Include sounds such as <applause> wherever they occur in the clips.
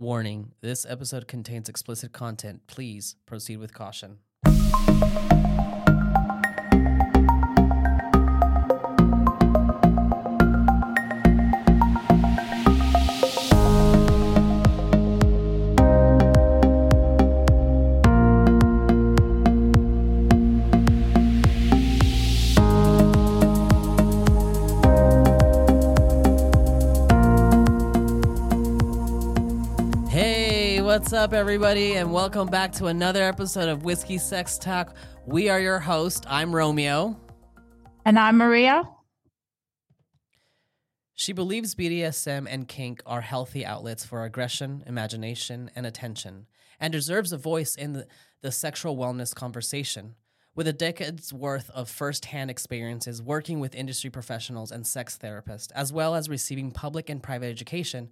Warning this episode contains explicit content. Please proceed with caution. What's up, everybody, and welcome back to another episode of Whiskey Sex Talk. We are your host. I'm Romeo. And I'm Maria. She believes BDSM and kink are healthy outlets for aggression, imagination, and attention, and deserves a voice in the, the sexual wellness conversation. With a decade's worth of firsthand experiences working with industry professionals and sex therapists, as well as receiving public and private education,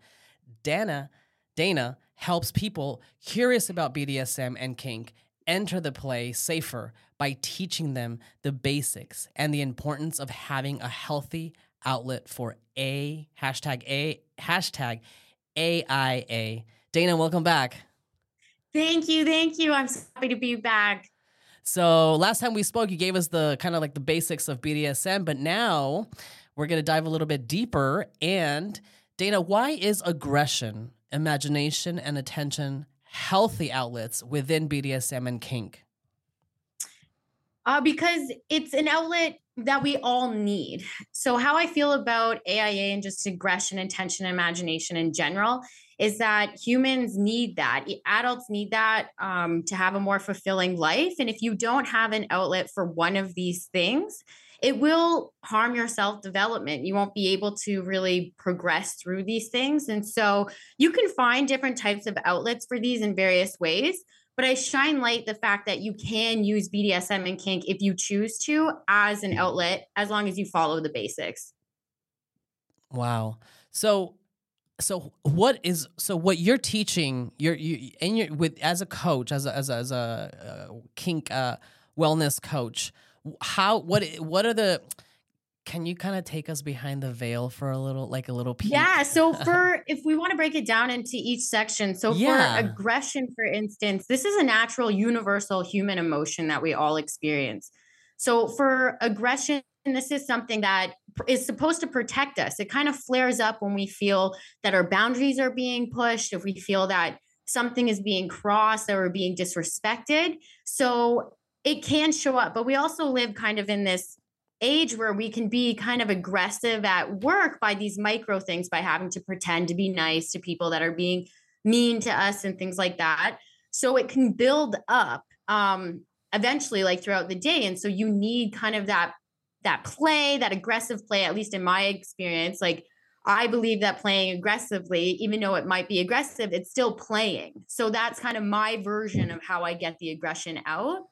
Dana Dana helps people curious about BDSM and kink enter the play safer by teaching them the basics and the importance of having a healthy outlet for a hashtag a hashtag AIA. Dana, welcome back. Thank you. Thank you. I'm so happy to be back. So last time we spoke, you gave us the kind of like the basics of BDSM, but now we're gonna dive a little bit deeper. And Dana, why is aggression, imagination, and attention healthy outlets within BDSM and kink? Uh, because it's an outlet that we all need. So, how I feel about AIA and just aggression, intention, and imagination in general is that humans need that. Adults need that um, to have a more fulfilling life. And if you don't have an outlet for one of these things, it will harm your self development. You won't be able to really progress through these things. And so you can find different types of outlets for these in various ways. But I shine light the fact that you can use BDSM and kink if you choose to as an outlet, as long as you follow the basics. Wow. So so what is so what you're teaching you're you and you're with as a coach as a as a, as a uh, kink uh, wellness coach how what what are the can you kind of take us behind the veil for a little like a little peek? yeah so <laughs> for if we want to break it down into each section so Yeah. for aggression for instance this is a natural universal human emotion that we all experience so for aggression this is something that is supposed to protect us it kind of flares up when we feel that our boundaries are being pushed if we feel that something is being crossed or being disrespected so it can show up but we also live kind of in this age where we can be kind of aggressive at work by these micro things by having to pretend to be nice to people that are being mean to us and things like that. So it can build up um eventually like throughout the day. And so you need kind of that that play that aggressive play at least in my experience. Like i believe that playing aggressively even though it might be aggressive it's still playing. So that's kind of my version of how i get the aggression out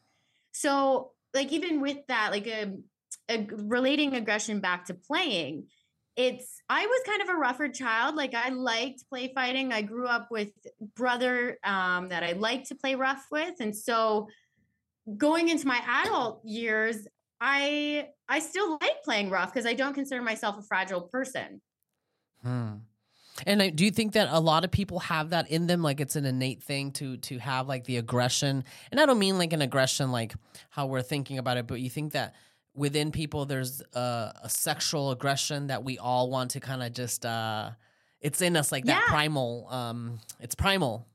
so like even with that like a, a relating aggression back to playing it's i was kind of a rougher child like i liked play fighting i grew up with brother um, that i liked to play rough with and so going into my adult years i i still like playing rough because i don't consider myself a fragile person Hmm. And I, do you think that a lot of people have that in them? Like it's an innate thing to to have like the aggression. And I don't mean like an aggression like how we're thinking about it, but you think that within people there's a, a sexual aggression that we all want to kind of just uh it's in us like that Yeah. primal um it's primal.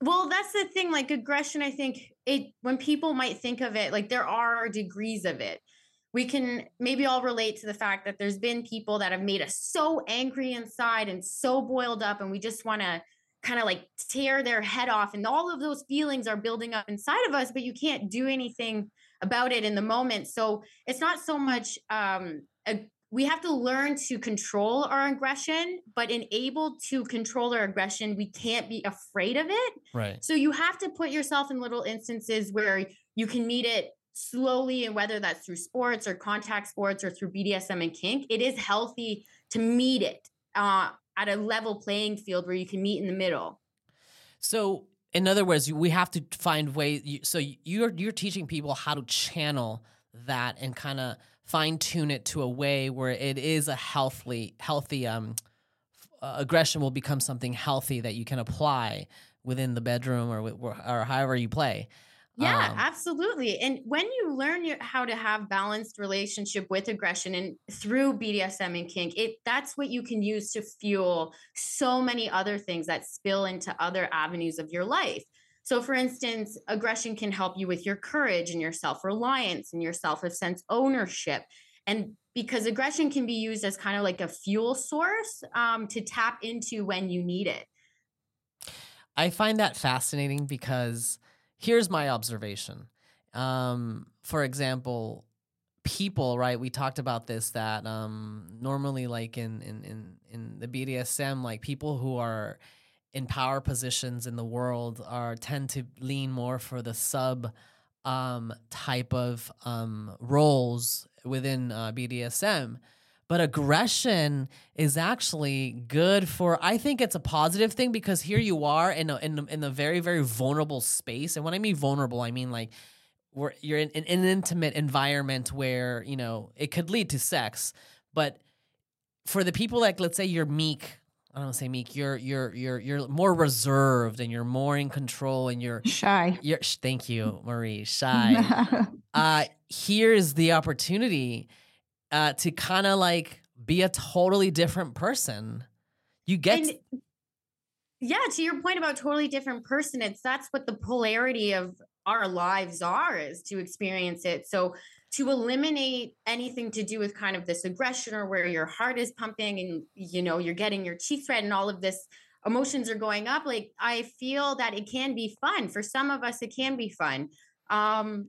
Well, that's the thing. Like aggression, I think it when people might think of it, like there are degrees of it. We can maybe all relate to the fact that there's been people that have made us so angry inside and so boiled up, and we just want to kind of like tear their head off. And all of those feelings are building up inside of us, but you can't do anything about it in the moment. So it's not so much um a, we have to learn to control our aggression, but in able to control our aggression, we can't be afraid of it. Right. So you have to put yourself in little instances where you can meet it slowly, and whether that's through sports or contact sports or through BDSM and kink, it is healthy to meet it uh, at a level playing field where you can meet in the middle. So in other words, we have to find ways. So you're you're teaching people how to channel that and kind of fine tune it to a way where it is a healthy healthy um uh, aggression will become something healthy that you can apply within the bedroom or or however you play. Yeah, um, absolutely. And when you learn your, how to have balanced relationship with aggression and through BDSM and kink, it that's what you can use to fuel so many other things that spill into other avenues of your life. So, for instance, aggression can help you with your courage and your self reliance and your self sense ownership. And because aggression can be used as kind of like a fuel source um, to tap into when you need it. I find that fascinating because here's my observation. Um, for example, people, right? We talked about this that um, normally, like in, in in in the BDSM, like people who are in power positions in the world are tend to lean more for the sub um, type of um, roles within uh, BDSM but aggression is actually good for i think it's a positive thing because here you are in a, in, a, in a very very vulnerable space and when i mean vulnerable i mean like where you're in, in, an intimate environment where you know it could lead to sex but for the people like let's say you're meek I don't say meek. You're you're you're you're more reserved and you're more in control and you're shy. You're thank you, Marie. <laughs> Shy. uh, here's the opportunity uh, to kind of like be a totally different person. You get. And, yeah, to your point about totally different person, it's that's what the polarity of our lives are is to experience it. So to eliminate anything to do with kind of this aggression or where your heart is pumping and you know you're getting your teeth red and all of this emotions are going up like i feel that it can be fun for some of us it can be fun um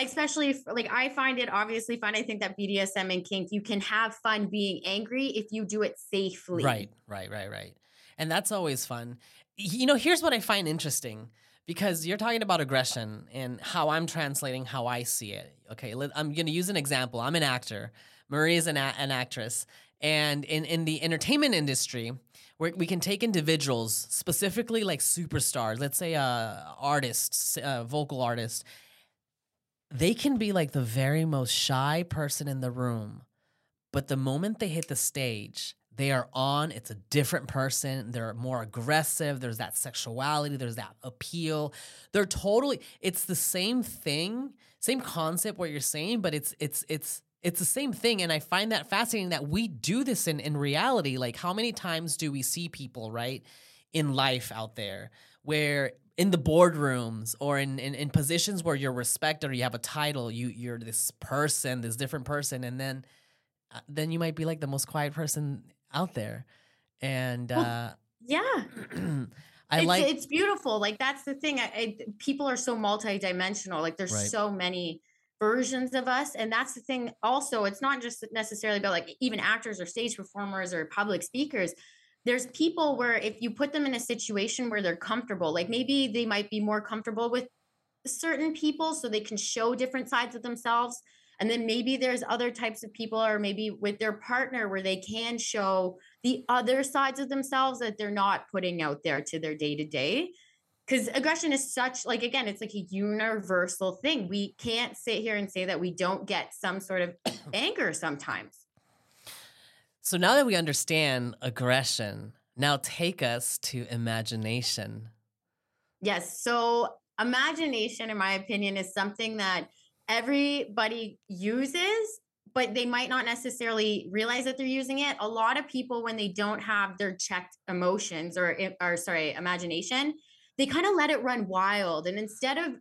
especially if, like I find it obviously fun. I think that BDSM and kink, you can have fun being angry if you do it safely. Right, right, right, right. And that's always fun. You know, here's what I find interesting because you're talking about aggression and how I'm translating how I see it. Okay, I'm going to use an example. I'm an actor. Marie is an, a- an actress. And in, in the entertainment industry, where we can take individuals, specifically like superstars, let's say uh, artists, uh, vocal artists, they can be like the very most shy person in the room, but the moment they hit the stage, they are on. It's a different person. They're more aggressive. There's that sexuality. There's that appeal. They're totally. It's the same thing, same concept. What you're saying, but it's it's it's it's the same thing. And I find that fascinating that we do this in in reality. Like, how many times do we see people right in life out there where in the boardrooms or in, in, in positions where you're respected or you have a title, you you're this person, this different person, and then uh, then you might be like the most quiet person out there. And well, uh, yeah, <clears throat> I it's, like it's beautiful. Like that's the thing. I, I, people are so multidimensional. Like there's right. so many versions of us and that's the thing also it's not just necessarily about like even actors or stage performers or public speakers there's people where if you put them in a situation where they're comfortable, like maybe they might be more comfortable with certain people so they can show different sides of themselves. And then maybe there's other types of people, or maybe with their partner, where they can show the other sides of themselves that they're not putting out there to their day to day. Because aggression is such, like, again, it's like a universal thing. We can't sit here and say that we don't get some sort of <coughs> anger sometimes. So now that we understand aggression, now take us to imagination. Yes. So, imagination, in my opinion, is something that everybody uses, but they might not necessarily realize that they're using it. A lot of people, when they don't have their checked emotions or, or sorry, imagination, they kind of let it run wild. And instead of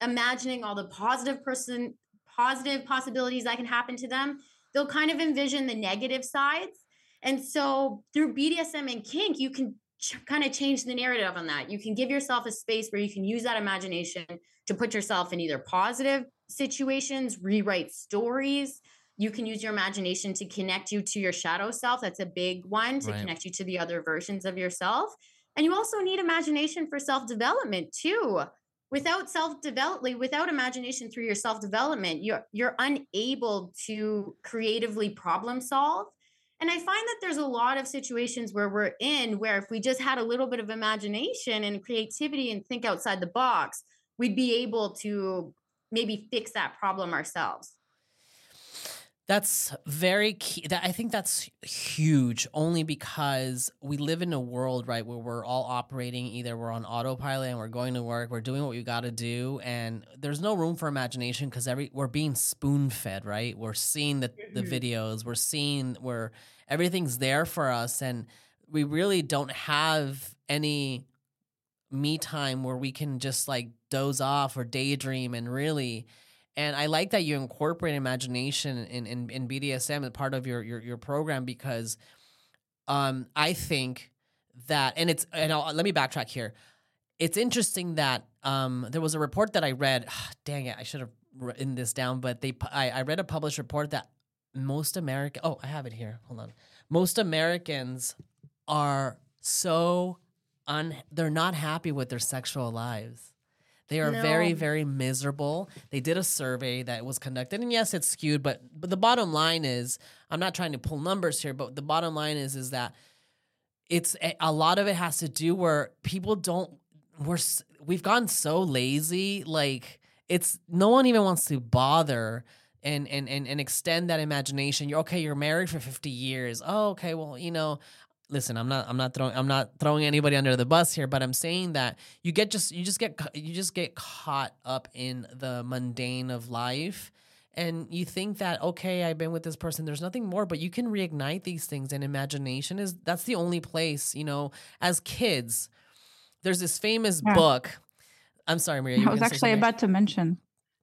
imagining all the positive person, positive possibilities that can happen to them, they'll kind of envision the negative sides. And so through BDSM and kink, you can ch- kind of change the narrative on that. You can give yourself a space where you can use that imagination to put yourself in either positive situations, rewrite stories. You can use your imagination to connect you to your shadow self. That's a big one to right. connect you to the other versions of yourself. And you also need imagination for self development too without self development without imagination through your self development you're you're unable to creatively problem solve. And i find that there's a lot of situations where we're in where if we just had a little bit of imagination and creativity and think outside the box we'd be able to maybe fix that problem ourselves That's very key. That I think that's huge only because we live in a world, right, where we're all operating either we're on autopilot and we're going to work, we're doing what we got to do and there's no room for imagination cuz every we're being spoon-fed, right? We're seeing the the Mhm. videos, we're seeing where everything's there for us and we really don't have any me time where we can just like doze off or daydream and really and I like that you incorporate imagination in, in, in BDSM as part of your, your your program because um I think that and it's and I'll, let me backtrack here. It's interesting that um there was a report that I read. <sighs> dang it, I should have written this down, but they I, I read a published report that most American oh I have it here. Hold on. Most Americans are so un they're not happy with their sexual lives. They are very, No. very miserable. They did a survey that was conducted, and yes, it's skewed, but but the bottom line is, I'm not trying to pull numbers here, but the bottom line is, is that it's a, a lot of it has to do where people don't. We're we've gotten so lazy, like it's no one even wants to bother and and and and extend that imagination. You're okay. You're married for 50 years. Oh, okay. Well, you know, listen i'm not i'm not throwing i'm not throwing anybody under the bus here but i'm saying that you get just you just get you just get caught up in the mundane of life and you think that okay i've been with this person there's nothing more but you can reignite these things and imagination is that's the only place you know as kids there's this famous Yeah. book i'm sorry maria you I was actually about to mention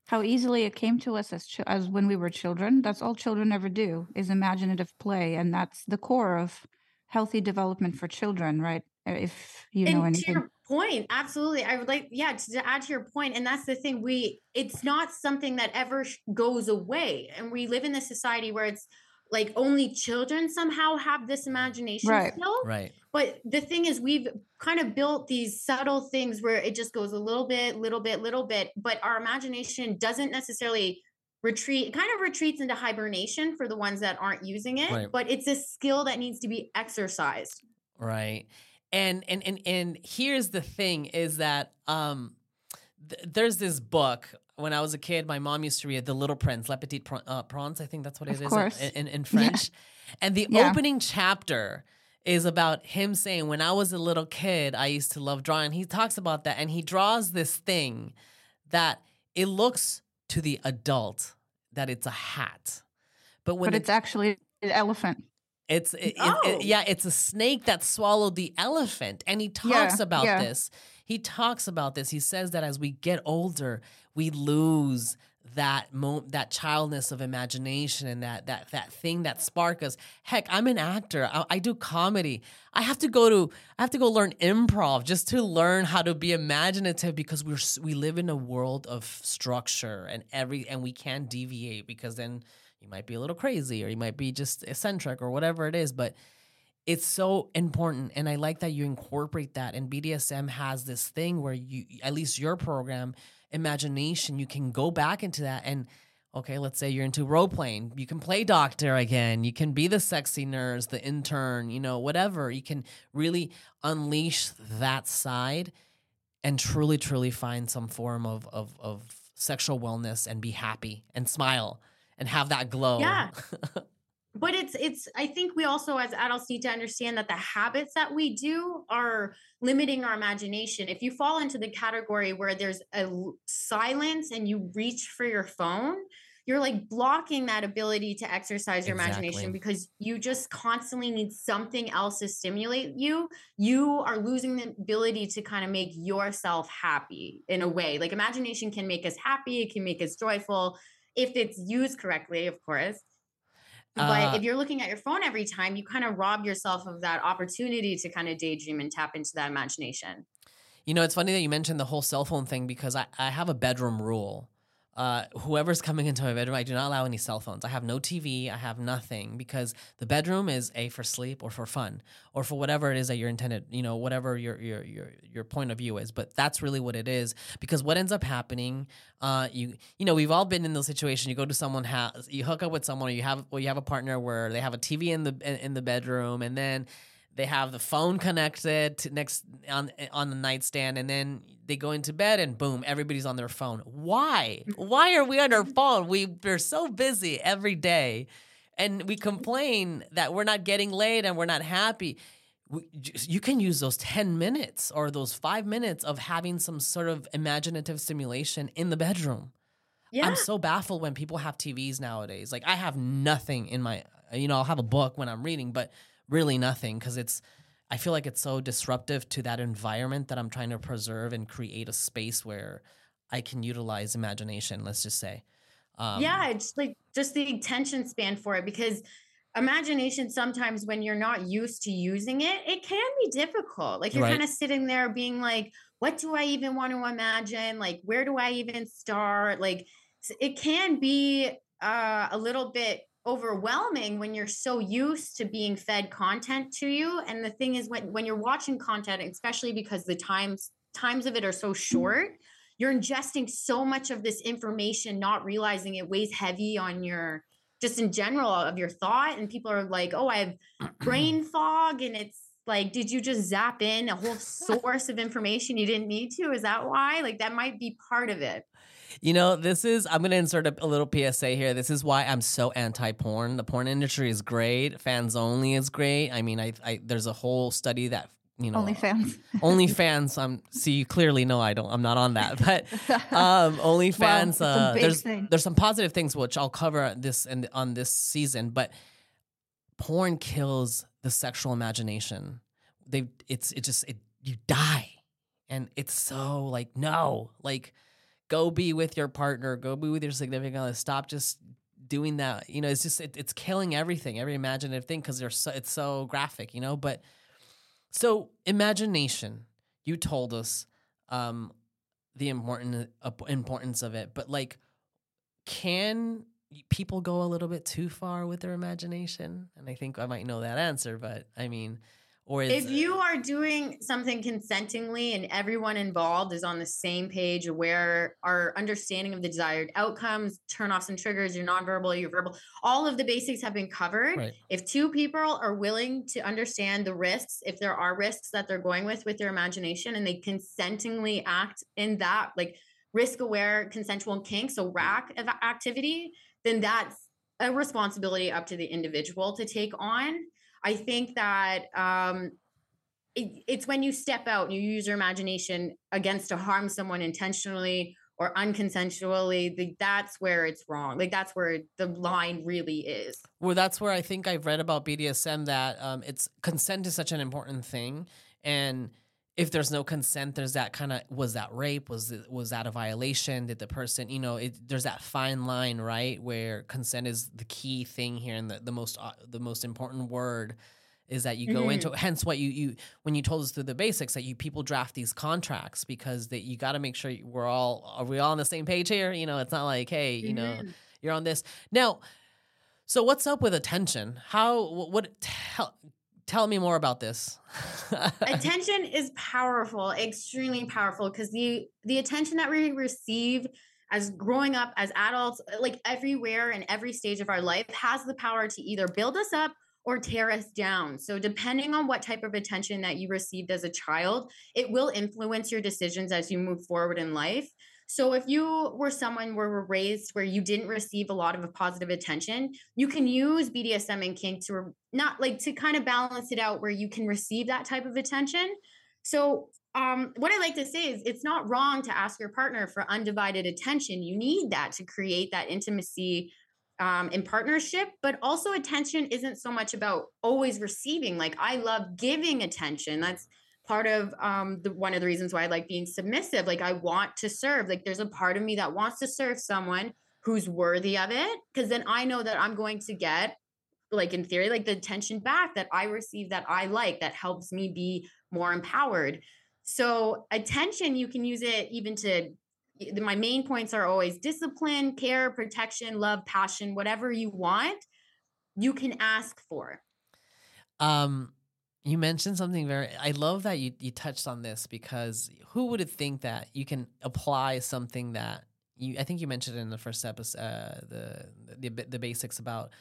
how easily it came to us as ch- as when we were children. That's all children ever do is imaginative play, and that's the core of healthy development for children, right? Uh, If you know and to anything. your point absolutely i would like yeah to, to add to your point and that's the thing we it's not something that ever sh- goes away and we live in a society where it's like only children somehow have this imagination Right. still right but the thing is we've kind of built these subtle things where it just goes a little bit little bit little bit but our imagination doesn't necessarily retreat it kind of retreats into hibernation for the ones that aren't using it Right. but it's a skill that needs to be exercised Right. And and and and here's the thing is that um th- there's this book when I was a kid my mom used to read The Little Prince, Le Petit Prin- uh, Prince, I think that's what it Of is in- course. in, in Yeah. French. And the Yeah. opening chapter is about him saying when I was a little kid I used to love drawing. He talks about that and he draws this thing that it looks to the adult that it's a hat. But when But the it's actually an elephant. it's it, it- Oh. it- yeah, it's a snake that swallowed the elephant, and he Yeah, talks about yeah. this. He talks about this. He says that as we get older, we lose that mo- that childness of imagination and that that that thing that spark us. Heck, I'm an actor. I, I do comedy. I have to go to I have to go learn improv just to learn how to be imaginative because we're we live in a world of structure and every and we can't deviate because then you might be a little crazy or you might be just eccentric or whatever it is but it's so important and i like that you incorporate that and bdsm has this thing where you at least your program imagination you can go back into that and okay let's say you're into role playing. You can play doctor again. You can be the sexy nurse the intern you know whatever. You can really unleash that side and truly truly find some form of of, of sexual wellness and be happy and smile and have that glow. Yeah. <laughs> but it's it's i think we also as adults need to understand that the habits that we do are limiting our imagination. If you fall into the category where there's a silence and you reach for your phone you're like blocking that ability to exercise your imagination because you just constantly need something else to stimulate you. You are losing the ability to kind of make yourself happy in a way. Like imagination can make us happy it can make us joyful. If it's used correctly of course but Uh, if you're looking at your phone every time, you kind of rob yourself of that opportunity to kind of daydream and tap into that imagination. You know, it's funny that you mentioned the whole cell phone thing because I, I have a bedroom rule. Uh, whoever's coming into my bedroom, I do not allow any cell phones. I have no TV. I have nothing because the bedroom is a for sleep or for fun or for whatever it is that you're intended. You know, whatever your your your your point of view is. But that's really what it is because what ends up happening, uh, you you know, we've all been in those situations. You go to someone house, you hook up with someone, or you have or you have a partner where they have a TV in the in, in the bedroom, and then they have the phone connected to next on on the nightstand and then they go into bed and boom everybody's on their phone. Why? Why are we on our phone? We we're so busy every day. And we complain that we're not getting laid and we're not happy. We, you can use those 10 minutes or those 5 minutes of having some sort of imaginative stimulation in the bedroom. Yeah. I'm so baffled when people have TVs nowadays. Like I have nothing in my, you know, I'll have a book when I'm reading, but really nothing because it's. I feel like it's so disruptive to that environment that I'm trying to preserve and create a space where I can utilize imagination. Let's just say. Um, yeah, it's like just the attention span for it because imagination sometimes when you're not used to using it, it can be difficult. Like you're Right. kind of sitting there being like, what do I even want to imagine? Like, where do I even start? Like, it can be uh, a little bit overwhelming when you're so used to being fed content to you. And the thing is, when when you're watching content, especially because the times times of it are so short, you're ingesting so much of this information, not realizing it weighs heavy on your just in general of your thought. And people are like, oh, I have <clears throat> brain fog. And it's like, did you just zap in a whole <laughs> source of information you didn't need to? Is that why? Like, that might be part of it. You know, this is, I'm going to insert a, a little PSA here. This is why I'm so anti porn. The porn industry is great. Fans only is great. I mean, I, I there's a whole study that, you know, OnlyFans. <laughs> OnlyFans. I'm see you clearly know I don't. I'm not on that, but <laughs> um, OnlyFans. a uh, there's thing. there's some positive things which I'll cover this and on this season, but porn kills the sexual imagination. They it's it just it you die, and it's so like no like go be with your partner, go be with your significant other. Stop just doing that. You know, it's just it, it's killing everything, every imaginative thing because they're so it's so graphic. You know, but so imagination. You told us um, the important uh, importance of it, but like, can people go a little bit too far with their imagination? And I think I might know that answer, but I mean, or is If you are doing something consentingly and everyone involved is on the same page, aware, our understanding of the desired outcomes, turnoffs and triggers, your nonverbal, your verbal, all of the basics have been covered. right, If two people are willing to understand the risks, if there are risks that they're going with with their imagination and they consentingly act in that, like risk aware consensual kink, so mm-hmm. RACK of activity, then that's a responsibility up to the individual to take on. I think that um, it, it's when you step out and you use your imagination against to harm someone intentionally or unconsensually, the, that's where it's wrong. Like that's where the line really is. Well, that's where I think I've read about BDSM that um, it's consent is such an important thing, and if there's no consent, there's that kind of was that rape? Was it, was that a violation? Did the person, you know, it, there's that fine line, right, where consent is the key thing here, and the, the most uh, the most important word is that you go Mhm. into. Hence, what you you when you told us through the basics that you people draft these contracts because that you got to make sure we're all are we all on the same page here? You know, it's not like hey, you know Mhm. you're on this now so what's up with attention how wh- what tell tell me more about this. <laughs> Attention is powerful extremely powerful because the the attention that we receive as growing up as adults uh, like everywhere and every stage of our life has the power to either build us up or tear us down. So depending on what type of attention that you received as a child it will influence your decisions as you move forward in life so if you were someone where were raised where you didn't receive a lot of positive attention, you can use BDSM and kink to re- not like to kind of balance it out where you can receive that type of attention. So um, what I like to say is it's not wrong to ask your partner for undivided attention. You need that to create that intimacy um, in partnership, but also attention isn't so much about always receiving. Like I love giving attention. That's part of um the one of the reasons why I like being submissive. Like I want to serve. Like there's a part of me that wants to serve someone who's worthy of it because then I know that I'm going to get like in theory like the attention back that I receive that I like that helps me be more empowered. So attention you can use it even to my main points are always discipline, care, protection, love, passion, whatever you want, you can ask for. um you mentioned something very i love that you you touched on this because who would have think that you can apply something that you i think you mentioned in the first episode uh, the, the the basics about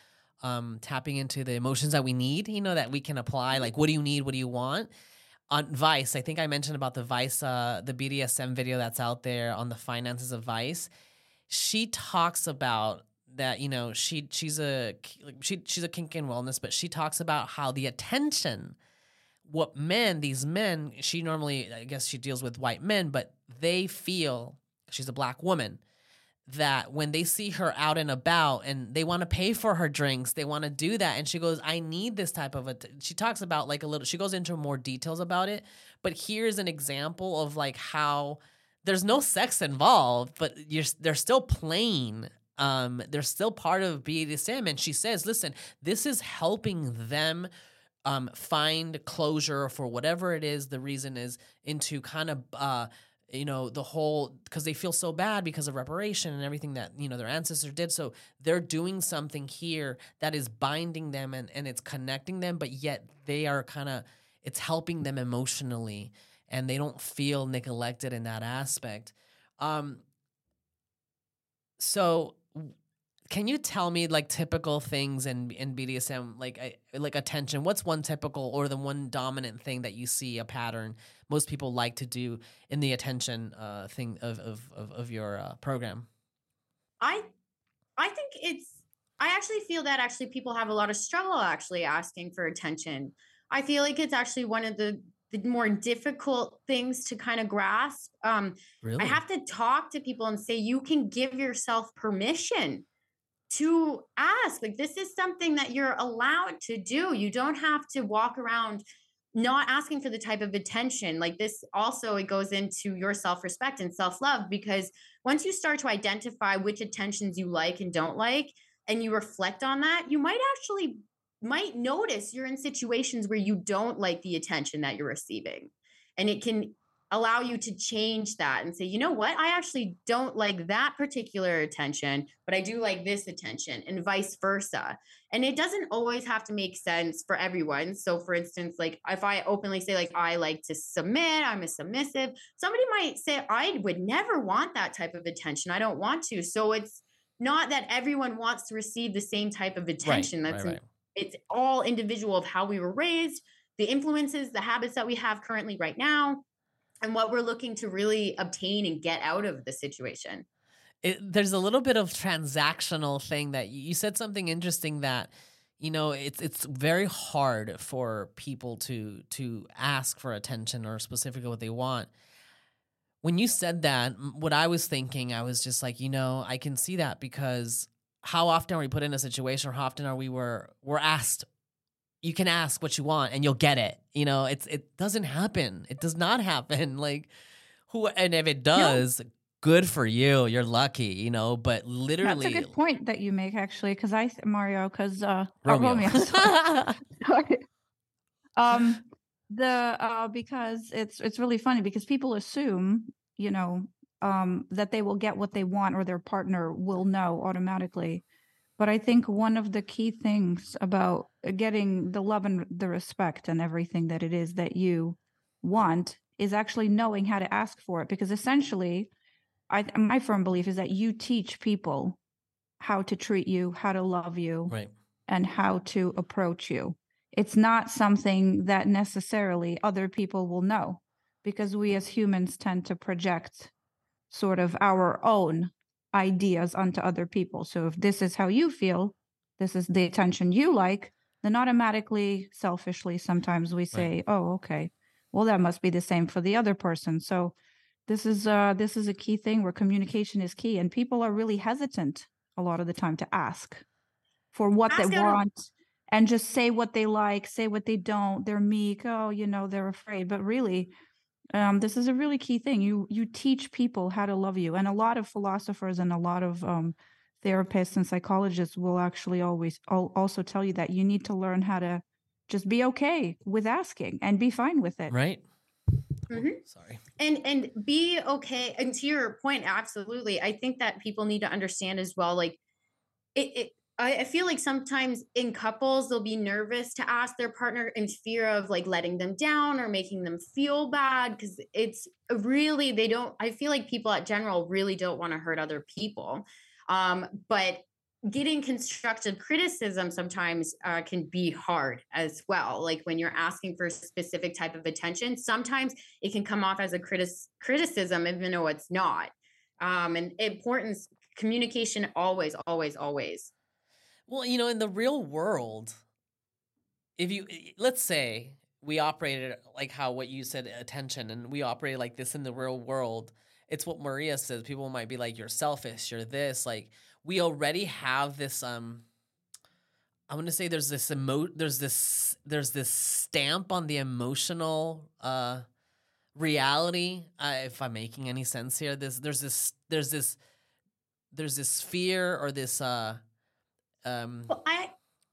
um, tapping into the emotions that we need, you know, that we can apply. Like, what do you need? What do you want? On Vice, I think I mentioned about the Vice, uh, the BDSM video that's out there on the finances of Vice. She talks about that, you know, she she's a she she's a kink and wellness, but she talks about how the attention, what men, these men, she normally, I guess she deals with white men, but they feel she's a black woman that when they see her out and about and they want to pay for her drinks, they want to do that. And she goes, I need this type of a. T-. She talks about like a little, she goes into more details about it. But here's an example of like how there's no sex involved, but you're, they're still playing. Um, they're still part of BDSM. And she says, listen, this is helping them um, find closure for whatever it is the reason is into kind of uh, you know the whole because they feel so bad because of reparation and everything that you know their ancestors did. So they're doing something here that is binding them and, and it's connecting them but yet they are kind of it's helping them emotionally and they don't feel neglected in that aspect. Um so can you tell me like typical things in in BDSM like I, like attention what's one typical or the one dominant thing that you see a pattern most people like to do in the attention uh, thing of of of, of your uh, program? I I think it's I actually feel that actually people have a lot of struggle actually asking for attention. I feel like it's actually one of the the more difficult things to kind of grasp. Um, really? I have to talk to people and say you can give yourself permission to ask. Like this is something that you're allowed to do. You don't have to walk around not asking for the type of attention like this also it goes into your self-respect and self-love because once you start to identify which attentions you like and don't like and you reflect on that you might actually might notice you're in situations where you don't like the attention that you're receiving and it can allow you to change that and say, you know what, I actually don't like that particular attention, but I do like this attention, and vice versa. And it doesn't always have to make sense for everyone. So, for instance, like if I openly say, like, I like to submit, I'm a submissive, somebody might say, I would never want that type of attention. I don't want to. So, it's not that everyone wants to receive the same type of attention. Right, That's right, right. it's all individual of how we were raised, the influences, the habits that we have currently right now and what we're looking to really obtain and get out of the situation. It, there's a little bit of transactional thing that you said something interesting that you know it's it's very hard for people to to ask for attention or specifically what they want when you said that what i was thinking i was just like you know i can see that because how often are we put in a situation or how often are we were we're asked you can ask what you want and you'll get it. You know, it's it doesn't happen. It does not <laughs> happen. Like who and if it does, good for you. You're lucky, you know, but literally That's a good point that you make actually cuz I Mario cuz uh Romeo. Oh, Romeo <laughs> <laughs> sorry. um the uh because it's it's really funny because people assume, you know, um that they will get what they want or their partner will know automatically but I think one of the key things about uh, getting the love and the respect and everything that it is that you want is actually knowing how to ask for it. Because essentially, I, my firm belief is that you teach people how to treat you, how to love you, right. and how to approach you. It's not something that necessarily other people will know because we as humans tend to project sort of our own ideas onto other people. So if this is how you feel, this is the attention you like, then automatically, selfishly, sometimes we say, right. "Oh, okay, well that must be the same for the other person." So this is uh this is a key thing where communication is key, and people are really hesitant a lot of the time to ask for what ask they want and just say what they like, say what they don't. They're meek. Oh, you know, they're afraid, but really um, this is a really key thing. You you teach people how to love you, and a lot of philosophers and a lot of um, therapists and psychologists will actually always also tell you that you need to learn how to just be okay with asking and be fine with it. Right. Mm-hmm. Sorry. And and be okay. And to your point, absolutely. I think that people need to understand as well. Like it, it I, feel like sometimes in couples they'll be nervous to ask their partner in fear of like letting them down or making them feel bad because it's really they don't i feel like people at general really don't want to hurt other people. Um but getting constructive criticism sometimes uh, can be hard as well like when you're asking for a specific type of attention sometimes it can come off as a critis- criticism even though it's not. Um, and importance communication always always always well you know in the real world if you let's say we operated like how what you said attention and we operated like this in the real world it's what maria says people might be like you're selfish you're this like we already have this um I'm gonna say there's this emo there's this there's this stamp on the emotional uh reality. Uh, if I'm making any sense here, this there's this there's this there's this fear or this uh um well, I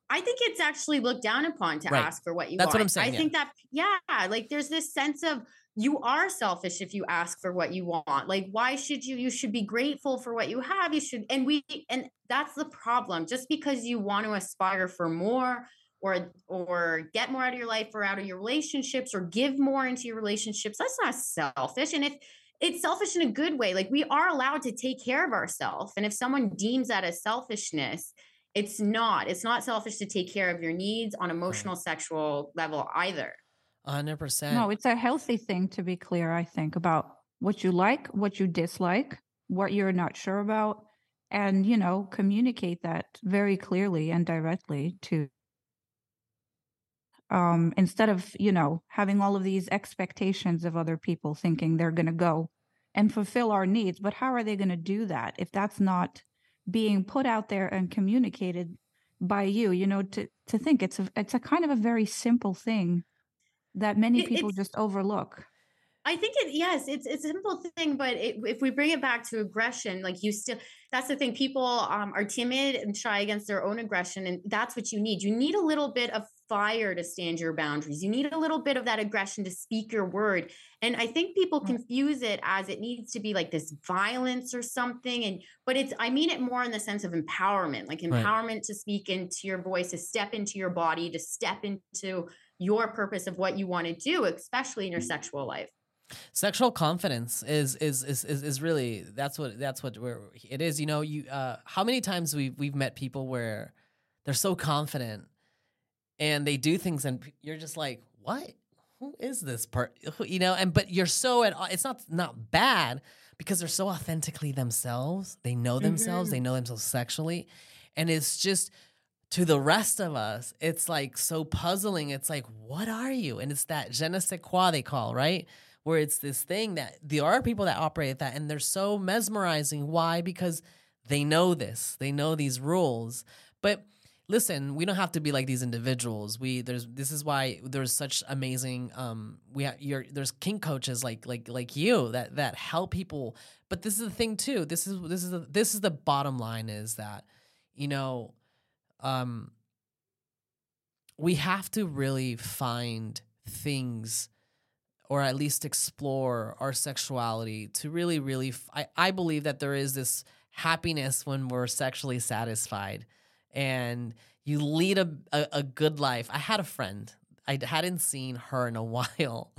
I think it's actually looked down upon to Right. ask for what you That's want. what I'm saying, I yeah. think that yeah, like there's this sense of you are selfish if you ask for what you want. Like why should you you should be grateful for what you have. You should and we and that's the problem. Just because you want to aspire for more or or get more out of your life or out of your relationships or give more into your relationships, that's not selfish. And if it's selfish in a good way, like we are allowed to take care of ourselves. And if someone deems that as selfishness, it's not. It's not selfish to take care of your needs on emotional, sexual level either. hundred percent. No, it's a healthy thing to be clear, I think, about what you like, what you dislike, what you're not sure about, and, you know, communicate that very clearly and directly to um instead of, you know, having all of these expectations of other people thinking they're going to go and fulfill our needs, but how are they going to do that if that's not being put out there and communicated by you, you know, to to think it's a it's a kind of a very simple thing that many It- people just overlook. I think it yes, it's it's a simple thing, but it, if we bring it back to aggression, like you still that's the thing. People um, are timid and shy against their own aggression, and that's what you need. You need a little bit of fire to stand your boundaries. You need a little bit of that aggression to speak your word. And I think people confuse it as it needs to be like this violence or something. And but it's I mean it more in the sense of empowerment, like Right. empowerment to speak into your voice, to step into your body, to step into your purpose of what you want to do, especially in your sexual life. sexual confidence is is is is, is really that's what that's what where it is you know you uh how many times we have we've met people where they're so confident and they do things and you're just like what? Who is this part you know and but you're so at it's not not bad because they're so authentically themselves. They know themselves. Mhm. they know themselves sexually. And it's just to the rest of us it's like so puzzling. It's like what are you? And it's that je ne sais quoi they call right? Where it's this thing that there are people that operate at that and they're so mesmerizing. Why? Because they know this. They know these rules. But listen we don't have to be like these individuals. We there's this is why there's such amazing um we have you're there's kink coaches like like like you that that help people. But this is the thing too. This is this is the, this is the bottom line is that you know um we have to really find things or at least explore our sexuality to really really f- I, I believe that there is this happiness when we're sexually satisfied and you lead a, a, a good life. I had a friend. I hadn't seen her in a <laughs> while.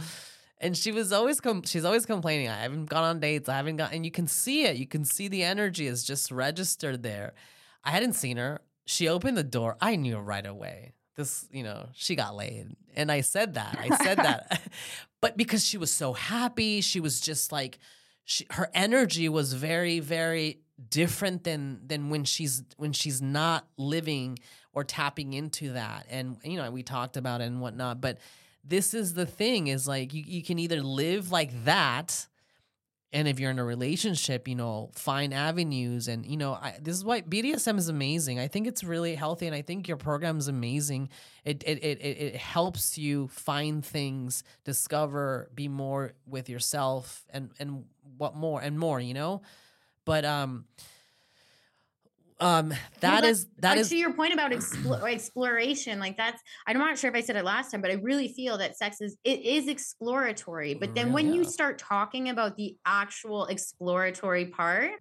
And she was always com- she's always complaining i haven't gone on dates. I haven't gone and you can see it. You can see the energy is just registered there. I hadn't seen her. She opened the door. I knew right away. This you know she got laid. And i said that. I said that. <laughs> <laughs> But because she was so happy she was just like she, her energy was very very different than than when she's when she's not living or tapping into that. And you know we talked about it and whatnot but this is the thing is like you, you can either live like that and if you're in a relationship you know find avenues. And you know I, this is why bdsm is amazing. I think it's really healthy and i think your program is amazing. It it, it it it helps you find things discover be more with yourself and and what more and more you know but um um that but, is that uh, to your point about explo- exploration like that's i'm not sure if i said it last time but i really feel that sex is it is exploratory but then when Really? you start talking about the actual exploratory part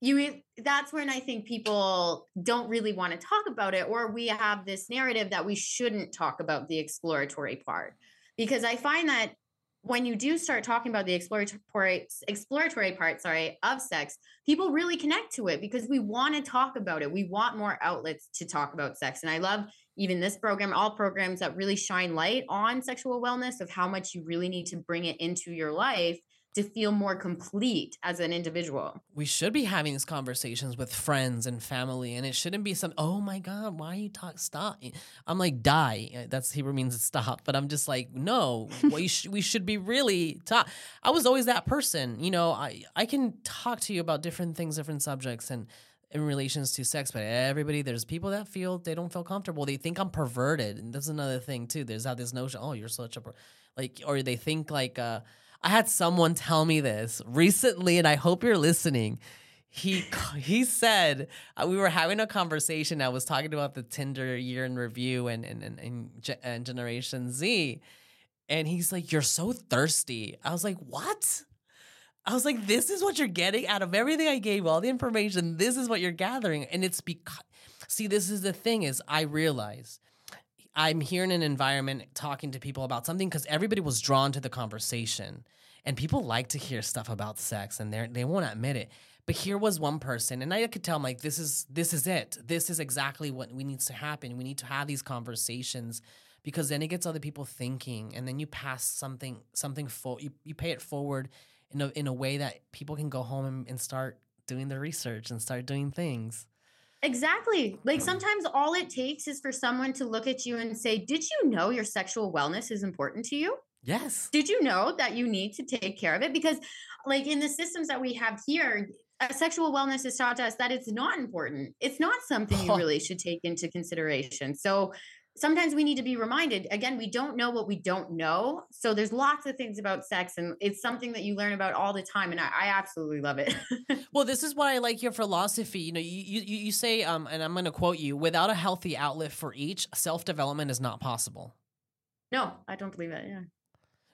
you that's when i think people don't really want to talk about it or we have this narrative that we shouldn't talk about the exploratory part because i find that when you do start talking about the exploratory exploratory part sorry of sex people really connect to it because we want to talk about it. We want more outlets to talk about sex. And i love even this program all programs that really shine light on sexual wellness of how much you really need to bring it into your life to feel more complete as an individual. We should be having these conversations with friends and family, and it shouldn't be some, oh my God, why are you talk stop? I'm like, die. That's Hebrew means stop. But I'm just like, no, <laughs> we, sh- we should be really talk. I was always that person. You know, I, I can talk to you about different things, different subjects, and in relations to sex, but everybody, there's people that feel they don't feel comfortable. They think I'm perverted. And that's another thing too. There's how this notion, oh, you're such a, per-. like, or they think like, uh, I had someone tell me this recently, and I hope you're listening. He <laughs> he said uh, we were having a conversation. I was talking about the Tinder year in review and and and, and, and Generation Z, and he's like, "You're so thirsty." I was like, "What?" I was like, "This is what you're getting out of everything I gave, all the information. This is what you're gathering." And it's because, see, this is the thing is, I realize I'm here in an environment talking to people about something because everybody was drawn to the conversation. And people like to hear stuff about sex and they they won't admit it. But here was one person, and I could tell, I'm like, this is this is it. This is exactly what we needs to happen. We need to have these conversations because then it gets other people thinking, and then you pass something something for you, you pay it forward in a in a way that people can go home and, and start doing their research and start doing things. Exactly. Like sometimes all it takes is for someone to look at you and say, Did you know your sexual wellness is important to you? Yes. Did you know that you need to take care of it? Because, like, in the systems that we have here, sexual wellness is taught to us that it's not important. It's not something you oh. really should take into consideration. So, sometimes we need to be reminded again we don't know what we don't know so there's lots of things about sex and it's something that you learn about all the time and i, I absolutely love it <laughs> well this is why i like your philosophy you know you, you, you say um, and i'm going to quote you without a healthy outlet for each self-development is not possible no i don't believe that yeah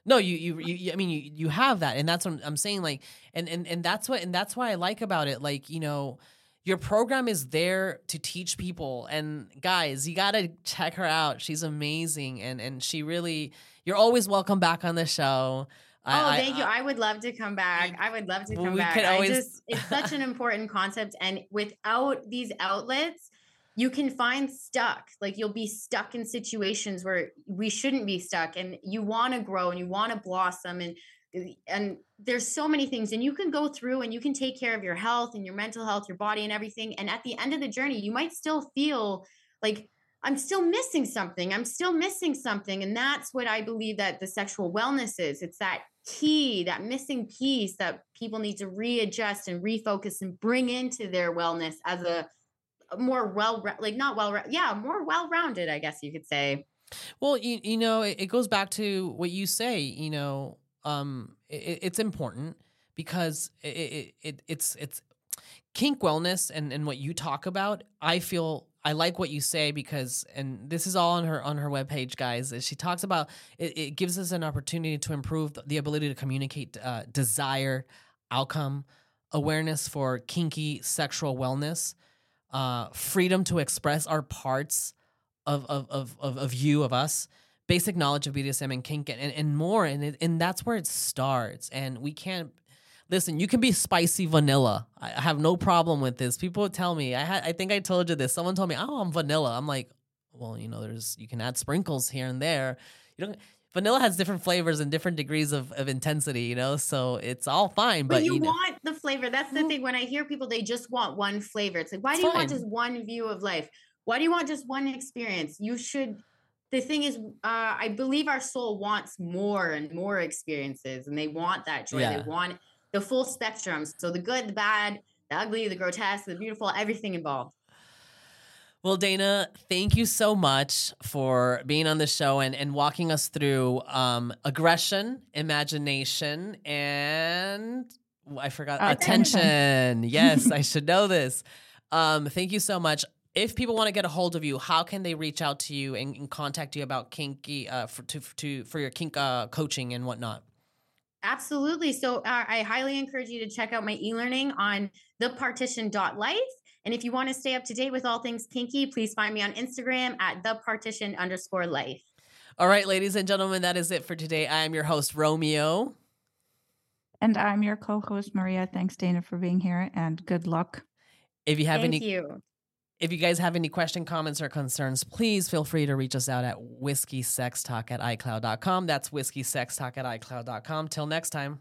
no, you, you, you, I mean, you, you have that, and that's what I'm saying. Like, and, and, and that's what, and that's why I like about it. Like, you know, your program is there to teach people and guys you got to check her out she's amazing and and she really you're always welcome back on the show Oh, I, thank I, you. I would love to come back. I would love to come back. Always... I just it's such an important concept and without these outlets, you can find stuck. Like you'll be stuck in situations where we shouldn't be stuck and you want to grow and you want to blossom and and there's so many things and you can go through and you can take care of your health and your mental health your body and everything and at the end of the journey you might still feel like i'm still missing something i'm still missing something and that's what i believe that the sexual wellness is. It's that key that missing piece that people need to readjust and refocus and bring into their wellness as a, more well like not well yeah more well-rounded i guess you could say. Well you, you know it, it goes back to what you say you know um, it, it's important because it, it, it, it's it's kink wellness and, and what you talk about. I feel I like what you say because, and this is all on her on her webpage, guys. She talks about it, it gives us an opportunity to improve the ability to communicate uh, desire, outcome, awareness for kinky sexual wellness, uh, freedom to express our parts of of of of, of you of us basic knowledge of BDSM and kink and, and more. And, it, and that's where it starts. And we can't listen, you can be spicy vanilla. I have no problem with this. People tell me, I had I think I told you this. Someone told me, "Oh, I'm vanilla." I'm like, "Well, you know, there's you can add sprinkles here and there. You don't vanilla has different flavors and different degrees of, of intensity, you know, so it's all fine. But, but you, you know, want the flavor. That's the mm-hmm. thing. When I hear people, they just want one flavor. It's like, why do you fine. want just one view of life? Why do you want just one experience? You should the thing is, uh, I believe our soul wants more and more experiences, and they want that joy. Yeah. They want the full spectrum. So the good, the bad, the ugly, the grotesque, the beautiful, everything involved. Well, Dana, thank you so much for being on the show and, and walking us through um, aggression, imagination, and I forgot attention. attention. yes, <laughs> I should know this. Um, thank you so much if people want to get a hold of you, how can they reach out to you and, and contact you about kinky uh, for to, to for your kink uh, coaching and whatnot? Absolutely. So uh, I highly encourage you to check out my e-learning on thepartition.life. And if you want to stay up to date with all things kinky, please find me on Instagram at thepartition underscore life. All right, ladies and gentlemen, that is it for today. I am your host, Romeo. And I'm your co host, Maria. Thanks, Dana, for being here and good luck. If you have Thank any you. If you guys have any question, comments, or concerns, please feel free to reach us out at whiskey sex talk at icloud.com. That's whiskey sex talk at icloud.com. Till next time.